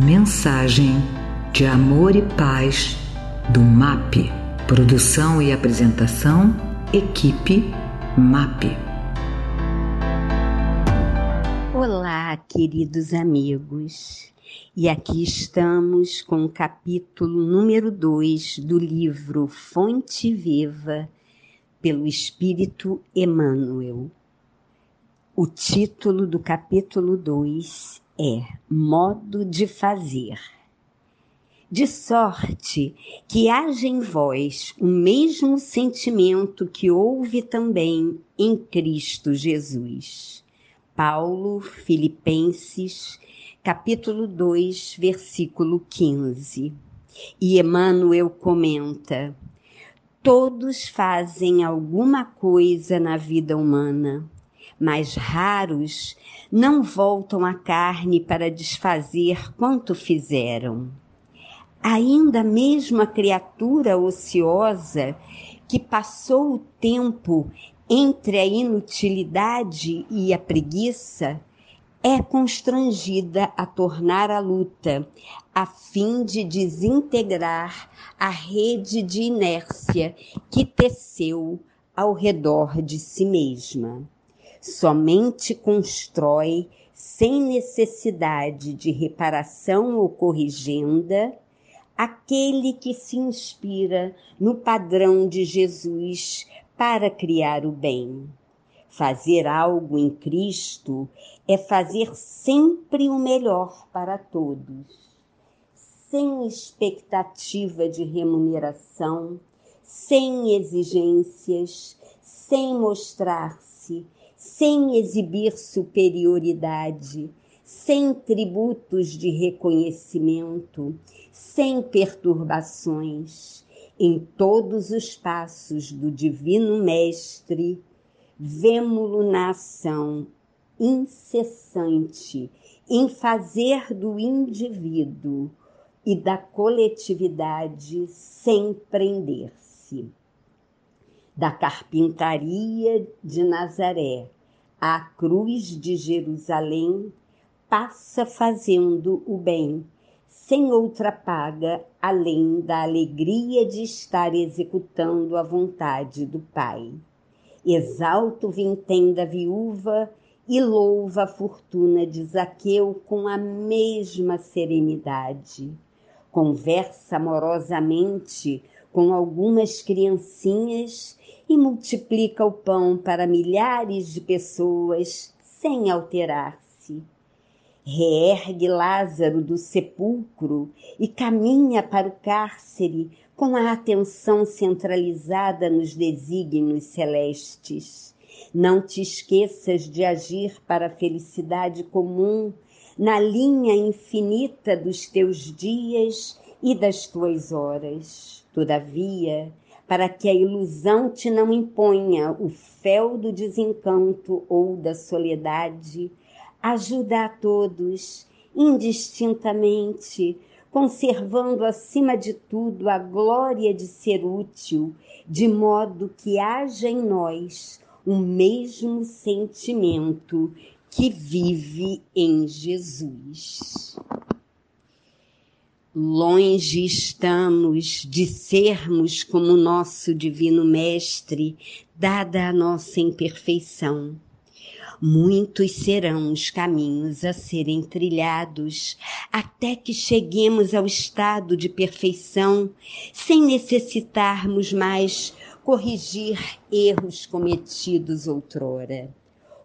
Mensagem de amor e paz do MAP. Produção e apresentação, equipe MAP. Olá, queridos amigos. E aqui estamos com o capítulo número 2 do livro Fonte Viva, pelo Espírito Emmanuel. O título do capítulo 2 é Modo de Fazer. De sorte que haja em vós o mesmo sentimento que houve também em Cristo Jesus. Paulo, Filipenses, capítulo 2, versículo 15. E Emmanuel comenta: Todos fazem alguma coisa na vida humana mas raros não voltam à carne para desfazer quanto fizeram. Ainda mesmo a criatura ociosa que passou o tempo entre a inutilidade e a preguiça é constrangida a tornar a luta, a fim de desintegrar a rede de inércia que teceu ao redor de si mesma somente constrói sem necessidade de reparação ou corrigenda aquele que se inspira no padrão de Jesus para criar o bem. Fazer algo em Cristo é fazer sempre o melhor para todos, sem expectativa de remuneração, sem exigências, sem mostrar-se sem exibir superioridade, sem tributos de reconhecimento, sem perturbações, em todos os passos do Divino Mestre, vemo-lo na ação incessante em fazer do indivíduo e da coletividade sem prender-se da carpintaria de Nazaré à cruz de Jerusalém, passa fazendo o bem, sem outra paga além da alegria de estar executando a vontade do Pai. Exalta o vintém da viúva e louva a fortuna de Zaqueu com a mesma serenidade. Conversa amorosamente com algumas criancinhas e multiplica o pão para milhares de pessoas sem alterar-se. Reergue Lázaro do sepulcro e caminha para o cárcere com a atenção centralizada nos desígnios celestes. Não te esqueças de agir para a felicidade comum na linha infinita dos teus dias e das tuas horas. Todavia, para que a ilusão te não imponha o fel do desencanto ou da soledade. Ajuda a todos, indistintamente, conservando acima de tudo a glória de ser útil, de modo que haja em nós o mesmo sentimento que vive em Jesus. Longe estamos de sermos como nosso Divino Mestre, dada a nossa imperfeição. Muitos serão os caminhos a serem trilhados até que cheguemos ao estado de perfeição, sem necessitarmos mais corrigir erros cometidos outrora.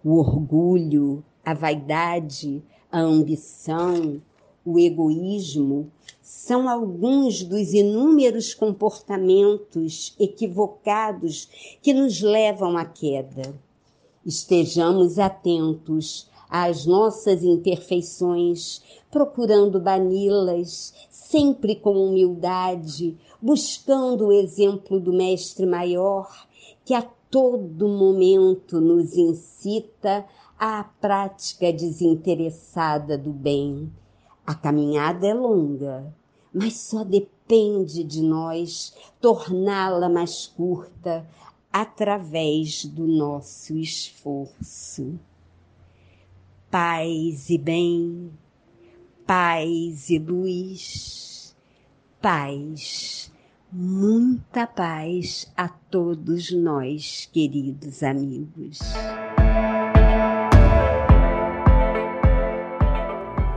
O orgulho, a vaidade, a ambição, o egoísmo são alguns dos inúmeros comportamentos equivocados que nos levam à queda. Estejamos atentos às nossas imperfeições, procurando bani-las, sempre com humildade, buscando o exemplo do Mestre Maior, que a todo momento nos incita à prática desinteressada do bem a caminhada é longa, mas só depende de nós torná-la mais curta através do nosso esforço. Paz e bem, paz e luz, paz, muita paz a todos nós, queridos amigos.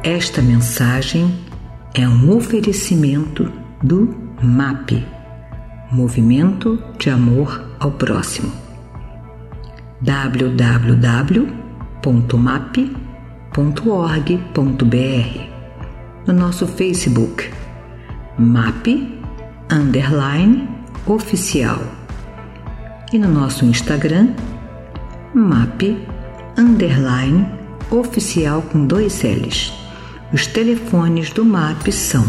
Esta mensagem é um oferecimento do MAP Movimento de Amor ao Próximo. www.map.org.br No nosso Facebook MAP Underline Oficial e no nosso Instagram MAP Underline Oficial com dois L's. Os telefones do MAP são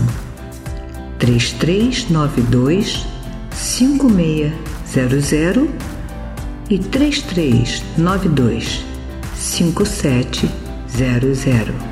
3392 5600 e 3392 5700.